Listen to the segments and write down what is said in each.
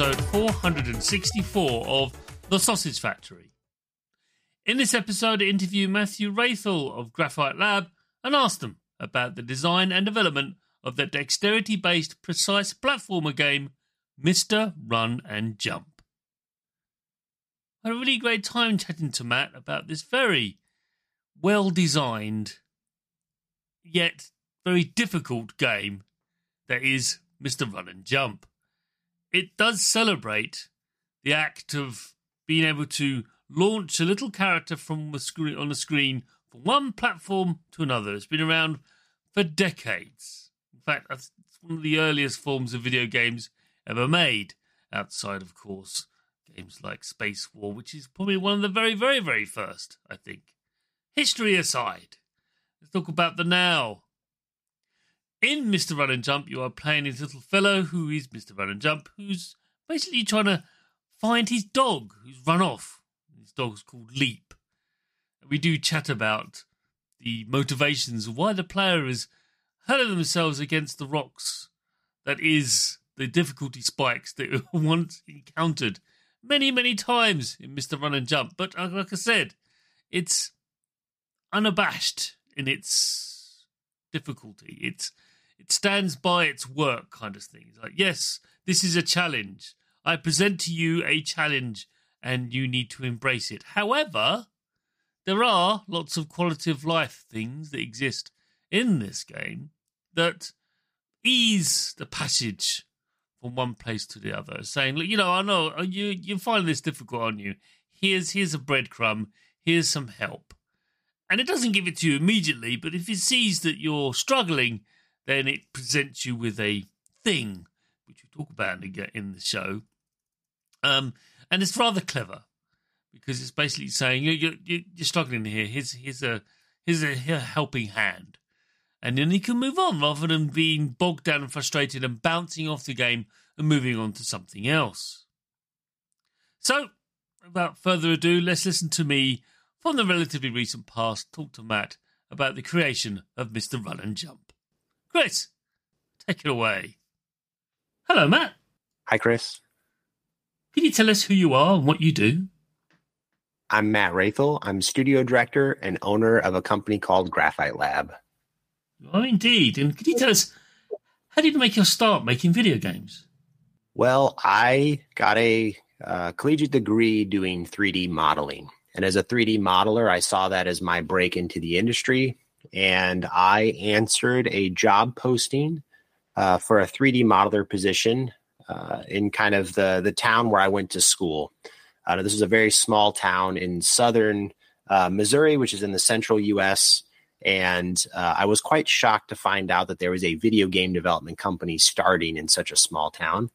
Episode 464 of The Sausage Factory. In this episode, I interview Matthew Raithel of Graphite Lab and ask them about the design and development of the dexterity based precise platformer game, Mr. Run and Jump. I had a really great time chatting to Matt about this very well designed, yet very difficult game that is Mr. Run and Jump. It does celebrate the act of being able to launch a little character from the screen on the screen from one platform to another. It's been around for decades. In fact, it's one of the earliest forms of video games ever made, outside, of course, games like Space War, which is probably one of the very, very, very first, I think. History aside, let's talk about the now. In Mr. Run and Jump, you are playing this little fellow who is Mr. Run and Jump, who's basically trying to find his dog who's run off. His dog's called Leap. We do chat about the motivations of why the player is hurling themselves against the rocks. That is the difficulty spikes that we once encountered many, many times in Mr. Run and Jump. But uh, like I said, it's unabashed in its difficulty. It's it stands by its work kind of thing. It's like, yes, this is a challenge. I present to you a challenge and you need to embrace it. However, there are lots of quality of life things that exist in this game that ease the passage from one place to the other, saying, "Look, you know, I know uh, you you find this difficult on you. Here's here's a breadcrumb. Here's some help." And it doesn't give it to you immediately, but if it sees that you're struggling, then it presents you with a thing, which we talk about in the, show. Um, and it's rather clever because it's basically saying you're, you're, you're struggling here. Here's here's a here's a, helping hand, and then you can move on rather than being bogged down and frustrated and bouncing off the game and moving on to something else. So, without further ado, let's listen to me from the relatively recent past talk to Matt about the creation of Mr. Run and Jump. Chris, take it away. Hello, Matt. Hi, Chris. Can you tell us who you are and what you do? I'm Matt Raithel. I'm studio director and owner of a company called Graphite Lab. Oh, indeed. And could you tell us how did you make your start making video games? Well, I got a uh, collegiate degree doing 3D modeling. And as a 3D modeler, I saw that as my break into the industry. And I answered a job posting uh, for a 3D modeler position uh, in kind of the, the town where I went to school. Uh, this is a very small town in southern uh, Missouri, which is in the central U.S. And uh, I was quite shocked to find out that there was a video game development company starting in such a small town.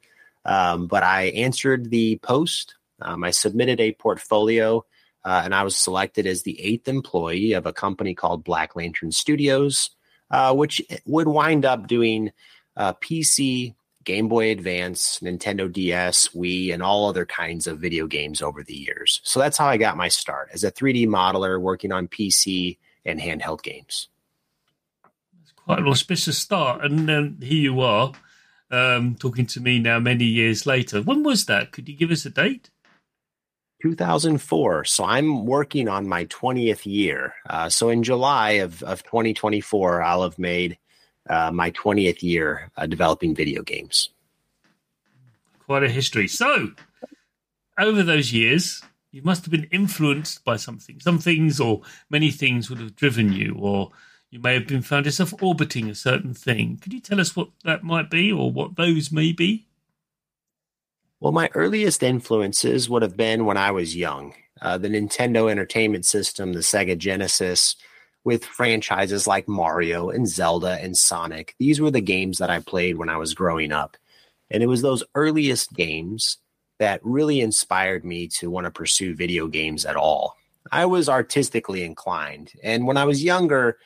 Um, but I answered the post. Um, I submitted a portfolio, uh, and I was selected as the eighth employee of a company called Black Lantern Studios, uh, which would wind up doing uh, PC, Game Boy Advance, Nintendo DS, Wii, and all other kinds of video games over the years. So that's how I got my start as a 3D modeler working on PC and handheld games. It's quite an auspicious start. And then here you are um, talking to me now many years later. When was that? Could you give us a date? 2004. So I'm working on my 20th year. Uh, so in July of, of 2024, I'll have made uh, my 20th year uh, developing video games. Quite a history. So, over those years, you must have been influenced by something. Some things or many things would have driven you, or you may have been found yourself orbiting a certain thing. Could you tell us what that might be or what those may be? Well, my earliest influences would have been when I was young. Uh, the Nintendo Entertainment System, the Sega Genesis, with franchises like Mario and Zelda and Sonic. These were the games that I played when I was growing up. And it was those earliest games that really inspired me to want to pursue video games at all. I was artistically inclined. And when I was younger,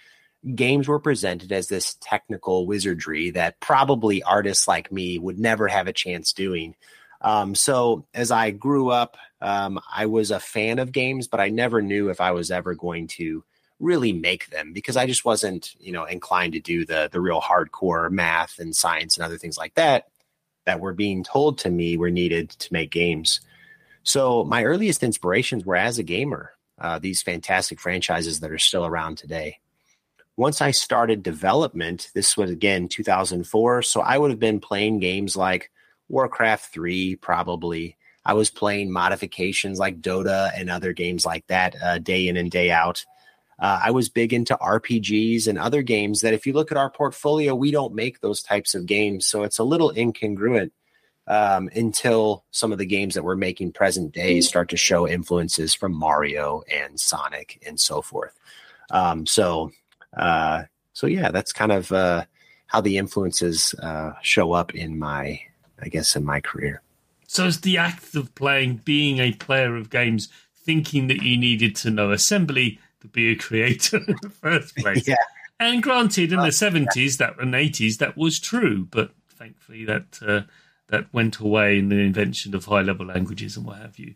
games were presented as this technical wizardry that probably artists like me would never have a chance doing. Um, so as I grew up, um, I was a fan of games, but I never knew if I was ever going to really make them because I just wasn't, you know, inclined to do the the real hardcore math and science and other things like that that were being told to me were needed to make games. So my earliest inspirations were as a gamer, uh, these fantastic franchises that are still around today. Once I started development, this was again 2004. So I would have been playing games like Warcraft 3, probably. I was playing modifications like Dota and other games like that uh, day in and day out. Uh, I was big into RPGs and other games that, if you look at our portfolio, we don't make those types of games. So it's a little incongruent um, until some of the games that we're making present day start to show influences from Mario and Sonic and so forth. Um, so, uh, so yeah, that's kind of uh, how the influences uh, show up in my, I guess, in my career. So it's the act of playing, being a player of games, thinking that you needed to know assembly to be a creator in the first place. yeah. And granted, in the seventies that and eighties, that was true, but thankfully that uh, that went away in the invention of high level languages and what have you.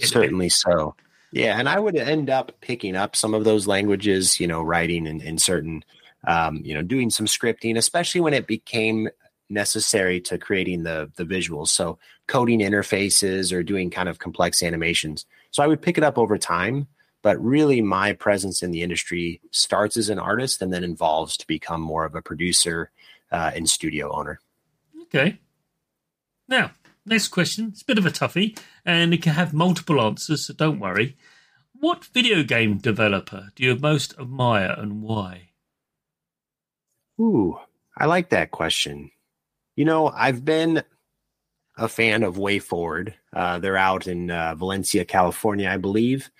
Certainly so. Yeah, and I would end up picking up some of those languages, you know, writing in, in certain, um, you know, doing some scripting, especially when it became necessary to creating the the visuals. So coding interfaces or doing kind of complex animations. So I would pick it up over time, but really my presence in the industry starts as an artist and then evolves to become more of a producer uh, and studio owner. Okay. Now, next question. It's a bit of a toughie, and it can have multiple answers, so don't worry. What video game developer do you most admire and why? Ooh, I like that question. You know, I've been a fan of WayForward. Uh, they're out in uh, Valencia, California, I believe.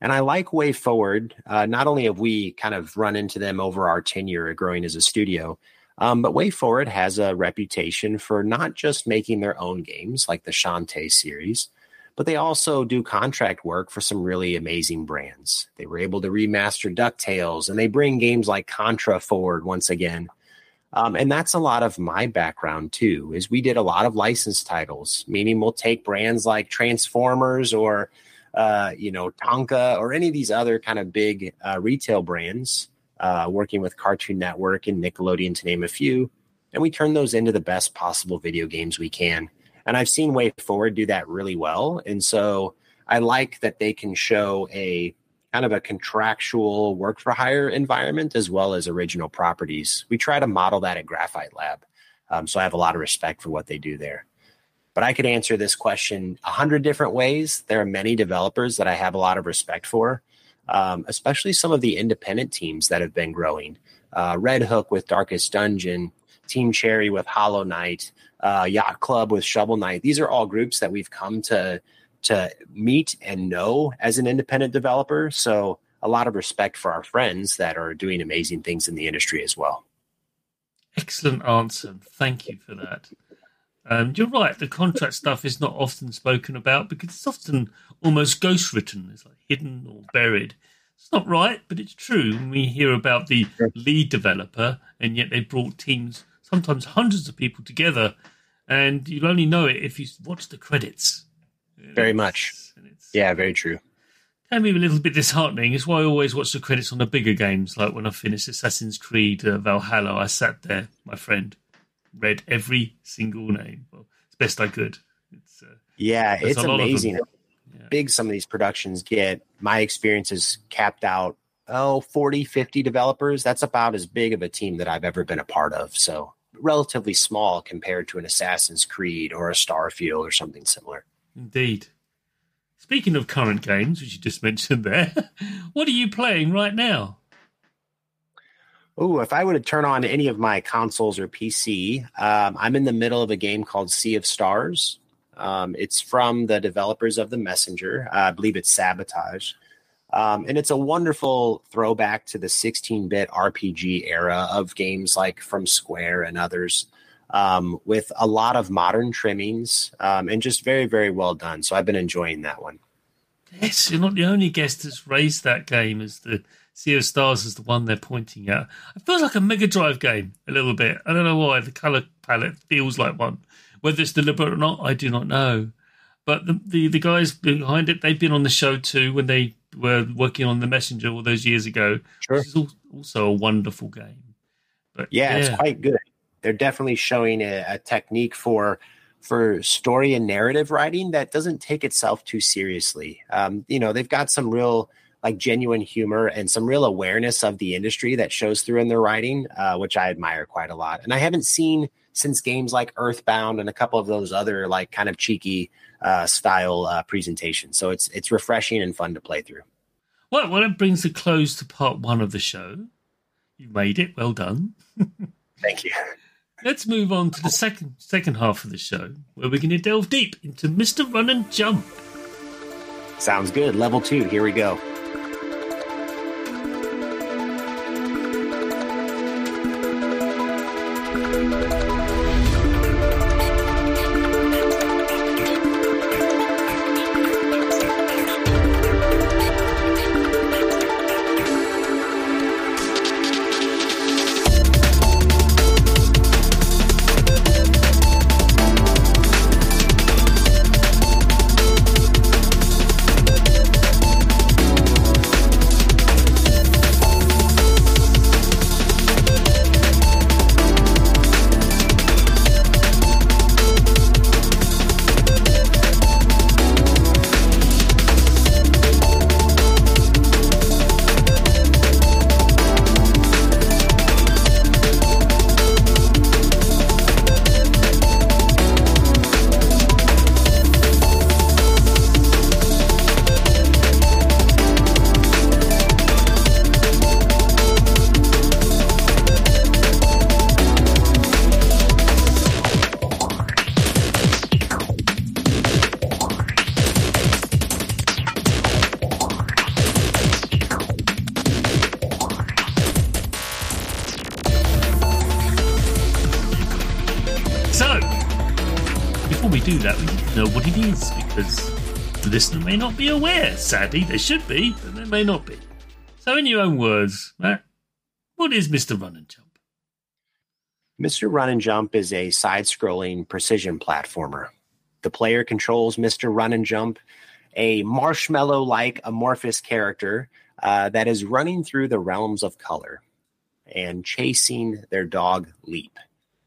And I like WayForward. Uh, not only have we kind of run into them over our tenure at growing as a studio, um, but WayForward has a reputation for not just making their own games like the Shantae series, but they also do contract work for some really amazing brands. They were able to remaster DuckTales and they bring games like Contra forward once again. Um, and that's a lot of my background too, is we did a lot of licensed titles, meaning we'll take brands like Transformers or, uh, you know, Tonka or any of these other kind of big uh, retail brands uh, working with Cartoon Network and Nickelodeon, to name a few. And we turn those into the best possible video games we can. And I've seen WayForward do that really well. And so I like that they can show a kind of a contractual work for hire environment as well as original properties. We try to model that at Graphite Lab. Um, so I have a lot of respect for what they do there. But I could answer this question a hundred different ways. There are many developers that I have a lot of respect for um, especially some of the independent teams that have been growing. Uh, Red Hook with Darkest Dungeon, Team Cherry with Hollow Knight, uh, Yacht Club with Shovel Knight. These are all groups that we've come to to meet and know as an independent developer. So a lot of respect for our friends that are doing amazing things in the industry as well. Excellent answer. Thank you for that. Um, you're right. The contract stuff is not often spoken about because it's often almost ghost written. It's like hidden or buried. It's not right, but it's true. We hear about the lead developer, and yet they brought teams, sometimes hundreds of people together, and you'll only know it if you watch the credits. Very much. yeah, very true. Can be a little bit disheartening. It's why I always watch the credits on the bigger games. Like when I finished Assassin's Creed uh, Valhalla, I sat there, my friend, read every single name well, as best I could. It's, uh, yeah, it's amazing. Yeah. Big some of these productions get. My experience is capped out. Oh, 40, 50 developers. That's about as big of a team that I've ever been a part of. So relatively small compared to an Assassin's Creed or a Starfield or something similar. Indeed. Speaking of current games, which you just mentioned there, what are you playing right now? Oh, if I were to turn on any of my consoles or PC, um, I'm in the middle of a game called Sea of Stars. Um, it's from the developers of the Messenger. I believe it's Sabotage. Um, and it's a wonderful throwback to the 16 bit RPG era of games like from Square and others, um, with a lot of modern trimmings um, and just very, very well done. So I've been enjoying that one. Yes, you're not the only guest that's raised that game as the Sea of Stars is the one they're pointing at. It feels like a Mega Drive game a little bit. I don't know why. The color palette feels like one. Whether it's deliberate or not, I do not know. But the, the, the guys behind it, they've been on the show too when they were working on the Messenger all those years ago. Sure. Which is also a wonderful game. But yeah, yeah. it's quite good. They're definitely showing a, a technique for for story and narrative writing that doesn't take itself too seriously. Um, you know, they've got some real like genuine humor and some real awareness of the industry that shows through in their writing, uh, which I admire quite a lot. And I haven't seen since games like Earthbound and a couple of those other like kind of cheeky uh, style uh, presentations. So it's it's refreshing and fun to play through. Well, well, it brings a close to part one of the show. You made it. Well done. Thank you. Let's move on to the second second half of the show, where we're going to delve deep into Mr. Run and Jump. Sounds good. Level two. Here we go. Listener may not be aware. Sadly, they should be, but they may not be. So, in your own words, Matt, what is Mr. Run and Jump? Mr. Run and Jump is a side scrolling precision platformer. The player controls Mr. Run and Jump, a marshmallow like amorphous character uh, that is running through the realms of color and chasing their dog Leap.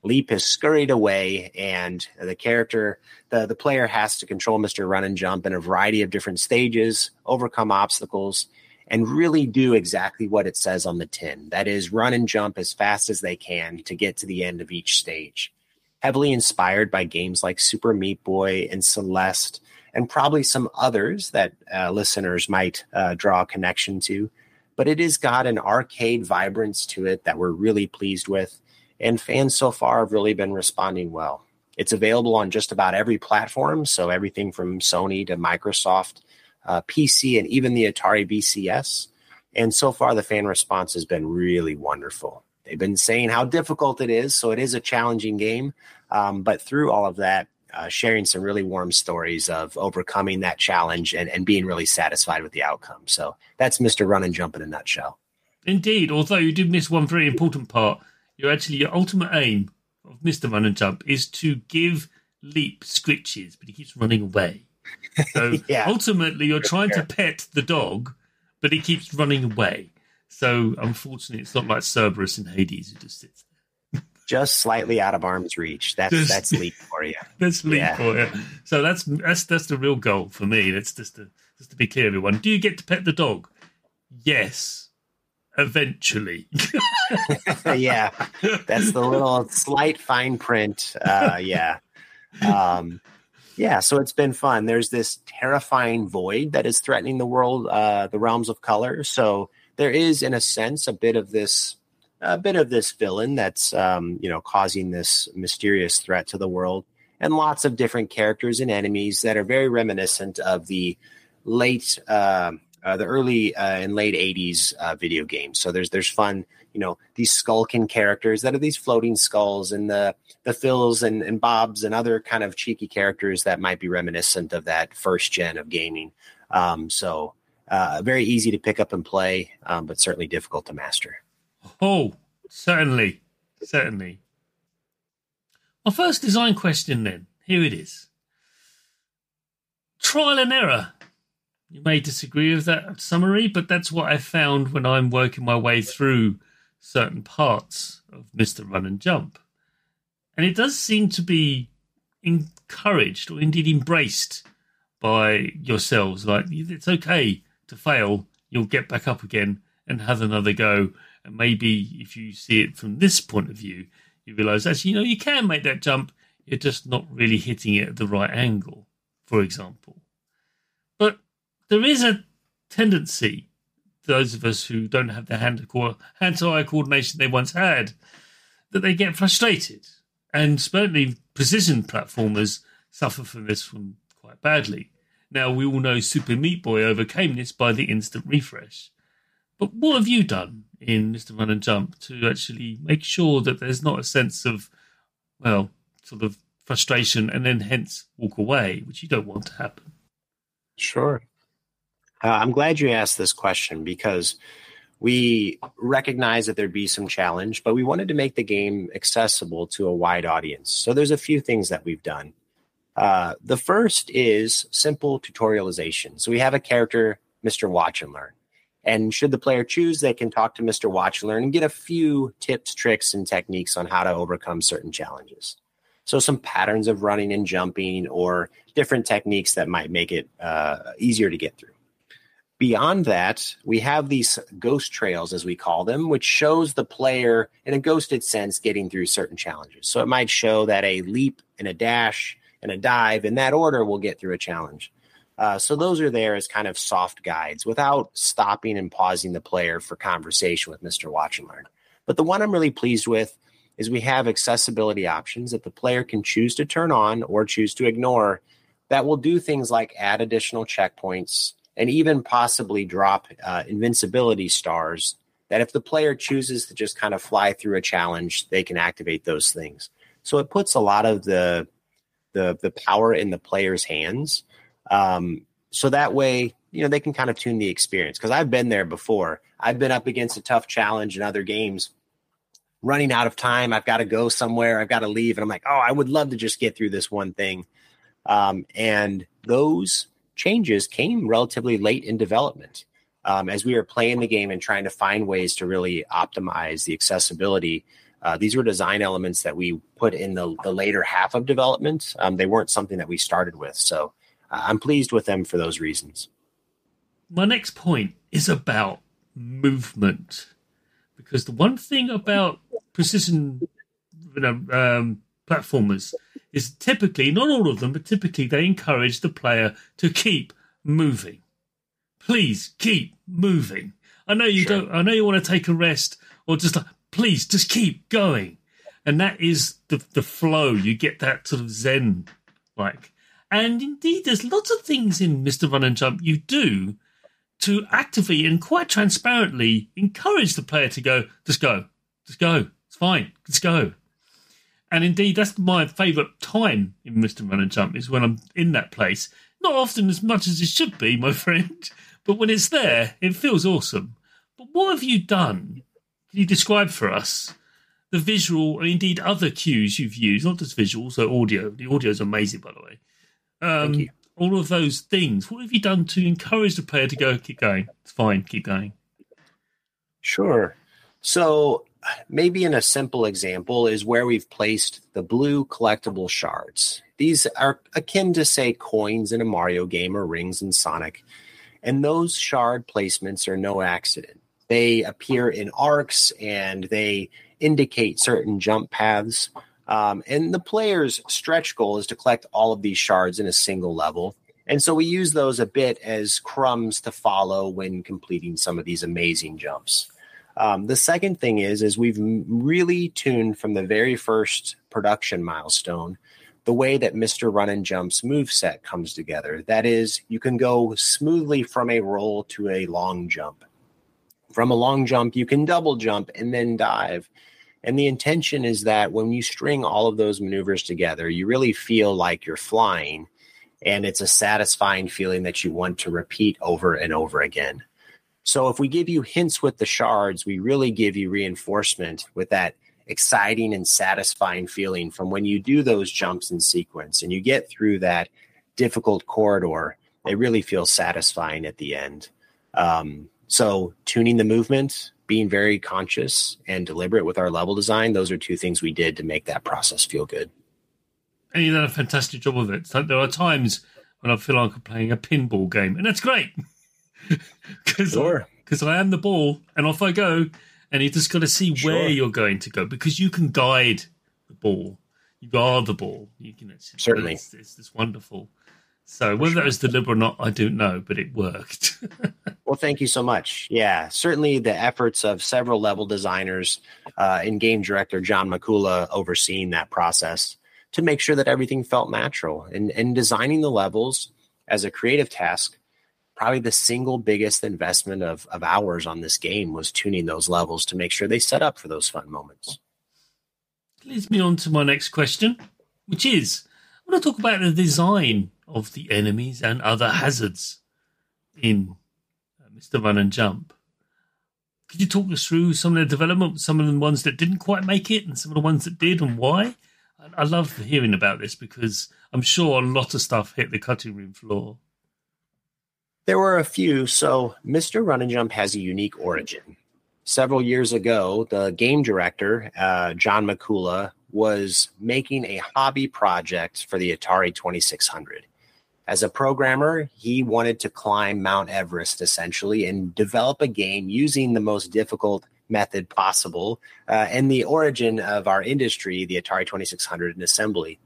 Leap has scurried away, and the character, the, the player has to control Mr. Run and Jump in a variety of different stages, overcome obstacles, and really do exactly what it says on the tin. That is, run and jump as fast as they can to get to the end of each stage. Heavily inspired by games like Super Meat Boy and Celeste, and probably some others that uh, listeners might uh, draw a connection to. But it has got an arcade vibrance to it that we're really pleased with and fans so far have really been responding well. It's available on just about every platform, so everything from Sony to Microsoft, uh, PC, and even the Atari VCS. And so far, the fan response has been really wonderful. They've been saying how difficult it is, so it is a challenging game. Um, but through all of that, uh, sharing some really warm stories of overcoming that challenge and, and being really satisfied with the outcome. So that's Mr. Run and Jump in a nutshell. Indeed, although you did miss one very important part you're actually your ultimate aim of Mister Run and Jump is to give Leap scritches, but he keeps running away. So yeah. ultimately, you're trying to pet the dog, but he keeps running away. So unfortunately, it's not like Cerberus in Hades who just sits there. Just slightly out of arm's reach. That's just, that's leap for you. That's leap yeah. for you. So that's that's that's the real goal for me. That's just to just to be clear, everyone. Do you get to pet the dog? Yes eventually. yeah, that's the little slight fine print. Uh, yeah. Um, yeah, so it's been fun. There's this terrifying void that is threatening the world, uh, the realms of color. So there is, in a sense, a bit of this, a bit of this villain that's, um, you know, causing this mysterious threat to the world. and lots of different characters and enemies that are very reminiscent of the late, uh, uh, the early uh, and late '80s uh, video games. So there's there's fun, you know, these skulking characters that are these floating skulls, and the the Phils and, and Bobs and other kind of cheeky characters that might be reminiscent of that first gen of gaming. Um, so uh, very easy to pick up and play, um, but certainly difficult to master. Oh, certainly, certainly. My first design question, then, here it is. Trial and error. You may disagree with that summary, but that's what I found when I'm working my way through certain parts of Mr. Run and Jump. And it does seem to be encouraged or indeed embraced by yourselves. Like, it's okay to fail, you'll get back up again and have another go. And maybe if you see it from this point of view, you realize actually, you know, you can make that jump, you're just not really hitting it at the right angle, for example. But there is a tendency, those of us who don't have the hand to eye coordination they once had, that they get frustrated. And certainly precision platformers suffer from this one quite badly. Now, we all know Super Meat Boy overcame this by the instant refresh. But what have you done in Mr. Run and Jump to actually make sure that there's not a sense of, well, sort of frustration and then hence walk away, which you don't want to happen? Sure. Uh, I'm glad you asked this question because we recognize that there'd be some challenge, but we wanted to make the game accessible to a wide audience. So there's a few things that we've done. Uh, the first is simple tutorialization. So we have a character, Mr. Watch and Learn. And should the player choose, they can talk to Mr. Watch and Learn and get a few tips, tricks, and techniques on how to overcome certain challenges. So some patterns of running and jumping or different techniques that might make it uh, easier to get through. Beyond that, we have these ghost trails, as we call them, which shows the player in a ghosted sense getting through certain challenges. So it might show that a leap and a dash and a dive in that order will get through a challenge. Uh, so those are there as kind of soft guides without stopping and pausing the player for conversation with Mr. Watch and Learn. But the one I'm really pleased with is we have accessibility options that the player can choose to turn on or choose to ignore that will do things like add additional checkpoints and even possibly drop uh, invincibility stars that if the player chooses to just kind of fly through a challenge, they can activate those things. So it puts a lot of the the the power in the player's hands. Um, so that way, you know, they can kind of tune the experience. Because I've been there before. I've been up against a tough challenge in other games, running out of time. I've got to go somewhere. I've got to leave, and I'm like, oh, I would love to just get through this one thing. Um, and those changes came relatively late in development. Um, as we were playing the game and trying to find ways to really optimize the accessibility uh, these were design elements that we put in the, the later half of development. Um, they weren't something that we started with. So uh, I'm pleased with them for those reasons. My next point is about movement. Because the one thing about precision you know, um, platformers is typically, not all of them, but typically they encourage the player to keep moving. Please keep moving. I know you sure. don't. I know you want to take a rest or just like please just keep going. And that is the, the flow. You get that sort of zen like. And indeed, there's lots of things in Mr. Run and Jump you do to actively and quite transparently encourage the player to go, just go, just go. It's fine, just go. And indeed, that's my favourite time in Mr. Run and Jump is when I'm in that place. Not often as much as it should be, my friend, but when it's there, it feels awesome. But what have you done can you describe for us the visual, and indeed other cues you've used, not just visual, so audio? The audio is amazing, by the way. Um, all of those things. What have you done to encourage the player to go, keep going? It's fine, keep going. Sure. So maybe in a simple example is where we've placed the blue collectible shards. These are akin to say coins in a Mario game or rings in Sonic. And those shard placements are no accident. They appear in arcs and they indicate certain jump paths. Um, and the player's stretch goal is to collect all of these shards in a single level. And so we use those a bit as crumbs to follow when completing some of these amazing jumps. Um, the second thing is, is we've really tuned from the very first production milestone the way that Mr. Run and Jump's move set comes together. That is, you can go smoothly from a roll to a long jump. From a long jump, you can double jump and then dive. And the intention is that when you string all of those maneuvers together, you really feel like you're flying. And it's a satisfying feeling that you want to repeat over and over again. So if we give you hints with the shards, we really give you reinforcement with that exciting and satisfying feeling from when you do those jumps in sequence and you get through that difficult corridor. It really feels satisfying at the end. Um, so, tuning the movement, being very conscious and deliberate with our level design, those are two things we did to make that process feel good. And you done a fantastic job of it. There are times when I feel like I'm playing a pinball game, and that's great because sure. I, I am the ball, and off I go and you just got to see sure. where you're going to go because you can guide the ball. You are the ball. You can it's, certainly. It's, it's, it's wonderful. So whether sure. that was deliberate or not, I don't know, but it worked. well, thank you so much. Yeah, certainly the efforts of several level designers uh, and game director John Makula overseeing that process to make sure that everything felt natural and, and designing the levels as a creative task probably the single biggest investment of, of hours on this game was tuning those levels to make sure they set up for those fun moments. Leads me on to my next question, which is I want to talk about the design of the enemies and other hazards in uh, Mr. Run and Jump. Could you talk us through some of the development, some of the ones that didn't quite make it, and some of the ones that did, and why? I love hearing about this because I'm sure a lot of stuff hit the cutting room floor. There were a few. So, Mr. Run and Jump has a unique origin. Several years ago, the game director, uh, John Makula, was making a hobby project for the Atari 2600. As a programmer, he wanted to climb Mount Everest essentially and develop a game using the most difficult method possible uh, and the origin of our industry, the Atari 2600 and assembly.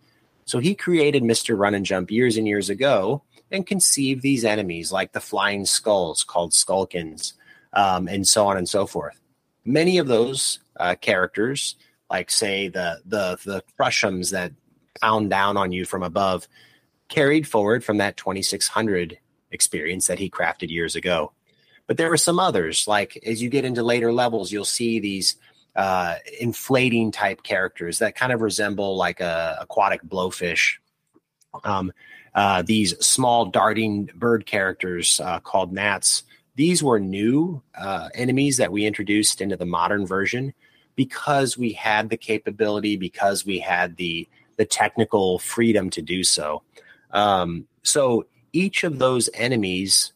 So he created Mr. Run and Jump years and years ago and conceive these enemies like the flying skulls called Skullkins, um, and so on and so forth. Many of those uh, characters, like say the the the Prussians that pound down on you from above, carried forward from that 2600 experience that he crafted years ago. But there are some others, like as you get into later levels, you'll see these uh, inflating type characters that kind of resemble like a aquatic blowfish. Um, uh, these small darting bird characters uh, called gnats. These were new uh, enemies that we introduced into the modern version because we had the capability, because we had the the technical freedom to do so. Um, so each of those enemies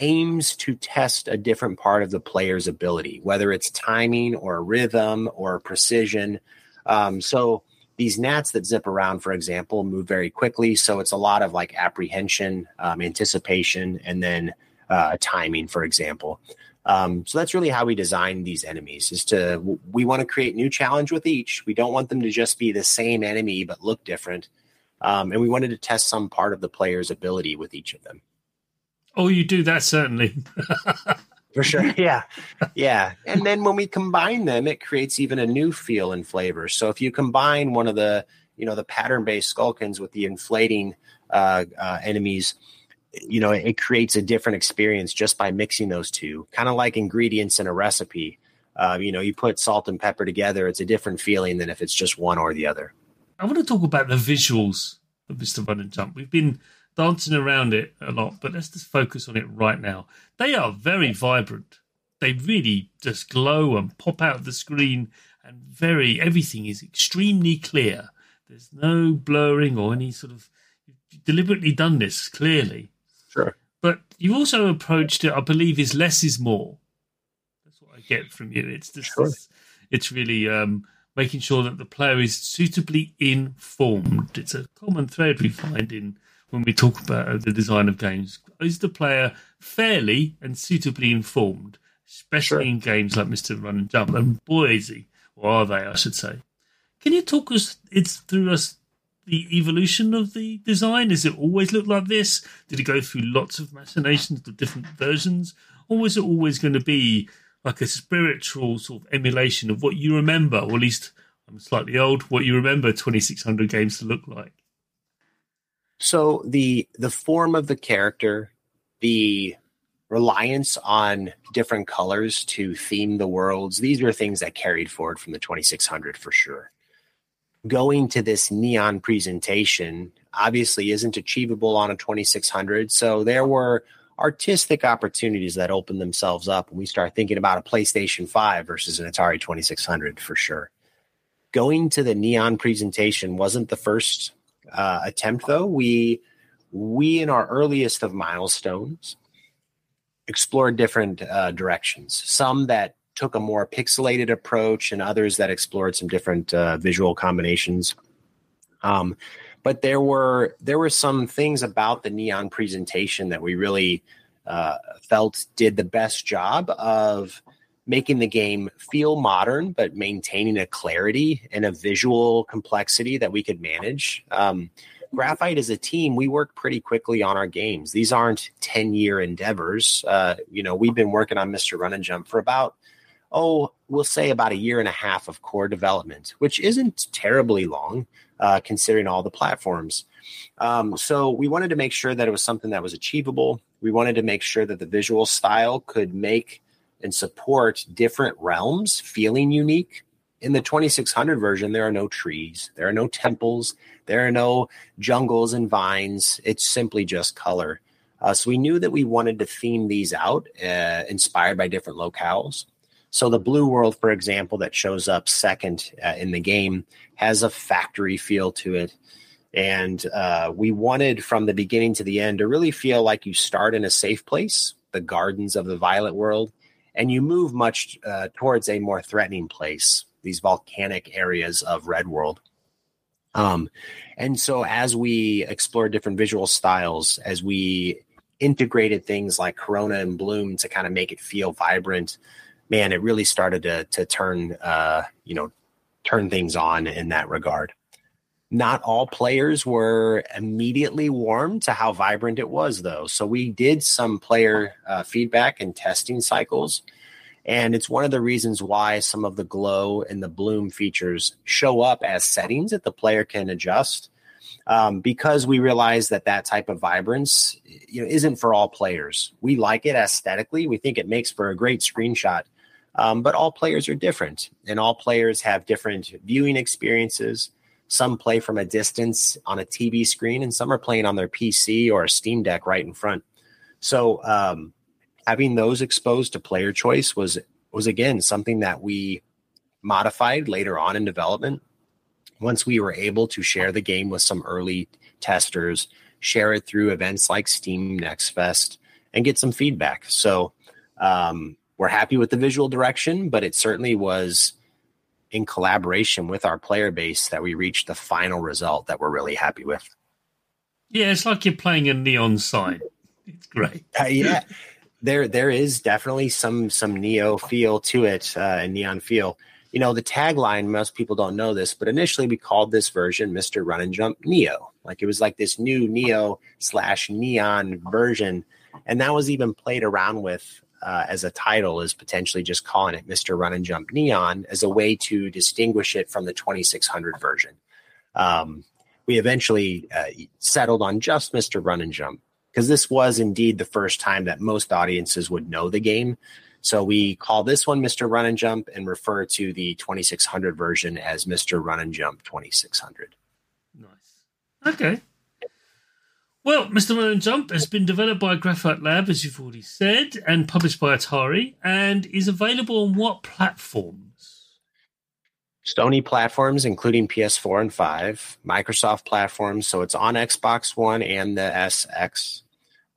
aims to test a different part of the player's ability, whether it's timing or rhythm or precision. Um, so these gnats that zip around, for example, move very quickly. So it's a lot of like apprehension, um, anticipation, and then uh, timing, for example. Um, so that's really how we design these enemies is to we want to create new challenge with each. We don't want them to just be the same enemy but look different. Um, and we wanted to test some part of the player's ability with each of them. Oh, you do that certainly. For sure. Yeah. Yeah. And then when we combine them, it creates even a new feel and flavor. So if you combine one of the, you know, the pattern based Skullkins with the inflating uh, uh, enemies, you know, it creates a different experience just by mixing those two, kind of like ingredients in a recipe. Uh, you know, you put salt and pepper together, it's a different feeling than if it's just one or the other. I want to talk about the visuals of Mr. Run and Jump. We've been dancing around it a lot, but let's just focus on it right now. They are very vibrant. They really just glow and pop out of the screen, and very everything is extremely clear. There's no blurring or any sort of you've deliberately done this clearly. Sure. But you also approached it, I believe, is less is more. That's what I get from you. It's just sure. it's, it's really um, making sure that the player is suitably informed. It's a common thread we find in when we talk about uh, the design of games. Is the player fairly and suitably informed, especially sure. in games like Mr. Run and Jump? And boy, is he, or are they, I should say. Can you talk us it's through us the evolution of the design? Does it always look like this? Did it go through lots of machinations of different versions? Or was it always going to be like a spiritual sort of emulation of what you remember, or at least I'm slightly old, what you remember 2600 games to look like? So the the form of the character, the reliance on different colors to theme the worlds, these are things that carried forward from the 2600 for sure. Going to this neon presentation obviously isn't achievable on a 2600, so there were artistic opportunities that open themselves up when we start thinking about a PlayStation 5 versus an Atari 2600 for sure. Going to the neon presentation wasn't the first uh, attempt though. We we in our earliest of milestones explored different uh, directions. Some that took a more pixelated approach, and others that explored some different uh, visual combinations. Um, but there were there were some things about the neon presentation that we really uh, felt did the best job of making the game feel modern but maintaining a clarity and a visual complexity that we could manage. Um, graphite as a team we work pretty quickly on our games. These aren't 10 year endeavors. Uh, you know we've been working on mr run and jump for about oh we'll say about a year and a half of core development which isn't terribly long uh, considering all the platforms. Um, so we wanted to make sure that it was something that was achievable. We wanted to make sure that the visual style could make and support different realms feeling unique. In the 2600 version, there are no trees, there are no temples, there are no jungles and vines. It's simply just color. Uh, so we knew that we wanted to theme these out, uh, inspired by different locales. So the blue world, for example, that shows up second uh, in the game has a factory feel to it. And uh, we wanted from the beginning to the end to really feel like you start in a safe place, the gardens of the violet world, and you move much uh, towards a more threatening place, these volcanic areas of Red World. Um, and so as we explored different visual styles, as we integrated things like Corona and Bloom to kind of make it feel vibrant, man, it really started to to turn uh, you know turn things on in that regard. Not all players were immediately warm to how vibrant it was, though. So we did some player uh, feedback and testing cycles. And it's one of the reasons why some of the glow and the bloom features show up as settings that the player can adjust. Um, because we realize that that type of vibrance you know, isn't for all players. We like it aesthetically. We think it makes for a great screenshot. Um, but all players are different, and all players have different viewing experiences. Some play from a distance on a TV screen, and some are playing on their PC or a Steam Deck right in front. So um, having those exposed to player choice was was again something that we modified later on in development. Once we were able to share the game with some early testers, share it through events like Steam Next Fest, and get some feedback. So um, we're happy with the visual direction, but it certainly was in collaboration with our player base that we reached the final result that we're really happy with. Yeah, it's like you're playing a neon sign. It's great. Uh, yeah, there there is definitely some some neo feel to it, uh, and neon feel. You know, the tagline. Most people don't know this, but initially we called this version "Mister Run and Jump Neo." Like it was like this new neo slash neon version, and that was even played around with uh, as a title is potentially just calling it Mr. Run and Jump Neon as a way to distinguish it from the 2600 version. Um, we eventually uh, settled on just Mr. Run and Jump because this was indeed the first time that most audiences would know the game. So we call this one Mr. Run and Jump and refer to the 2600 version as Mr. Run and Jump 2600. Nice. Okay. Well, Mr. And Jump has been developed by Graphite Lab, as you've already said, and published by Atari, and is available on what platforms? Sony platforms, including PS4 and 5, Microsoft platforms, so it's on Xbox One and the SX.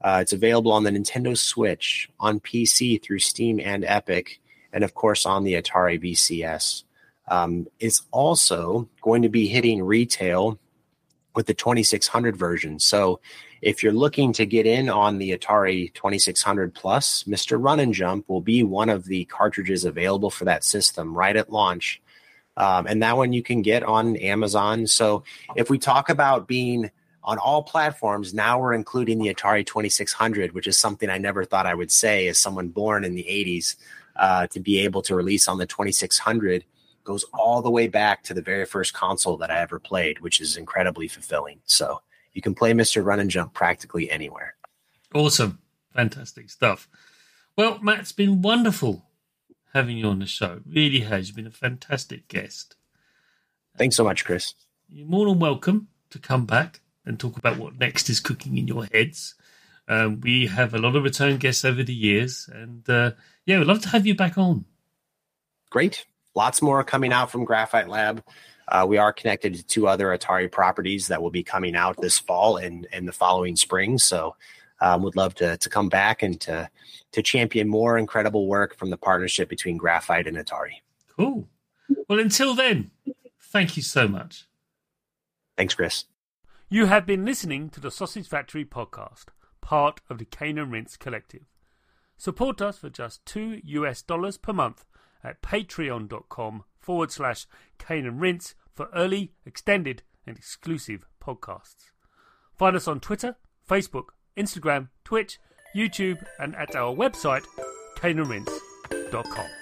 Uh, it's available on the Nintendo Switch, on PC through Steam and Epic, and of course on the Atari VCS. Um, it's also going to be hitting retail with the 2600 version. So if you're looking to get in on the Atari 2600 Plus, Mr. Run and Jump will be one of the cartridges available for that system right at launch. Um, and that one you can get on Amazon. So if we talk about being on all platforms, now we're including the Atari 2600, which is something I never thought I would say as someone born in the 80s uh, to be able to release on the 2600 goes all the way back to the very first console that I ever played, which is incredibly fulfilling. So you can play Mr. Run and Jump practically anywhere. Awesome. Fantastic stuff. Well, Matt, it's been wonderful having you on the show. Really has. You've been a fantastic guest. Thanks so much, Chris. You're more than welcome to come back and talk about what next is cooking in your heads. Um, we have a lot of return guests over the years, and uh, yeah, we'd love to have you back on. Great. Lots more coming out from Graphite Lab. Uh, we are connected to two other Atari properties that will be coming out this fall and, and the following spring. So, um, would love to to come back and to to champion more incredible work from the partnership between Graphite and Atari. Cool. Well, until then, thank you so much. Thanks, Chris. You have been listening to the Sausage Factory podcast, part of the Cane and Rinse Collective. Support us for just two US dollars per month at patreon.com forward slash Cane and Rinse for early, extended, and exclusive podcasts. Find us on Twitter, Facebook, Instagram, Twitch, YouTube, and at our website, caneandrinse.com.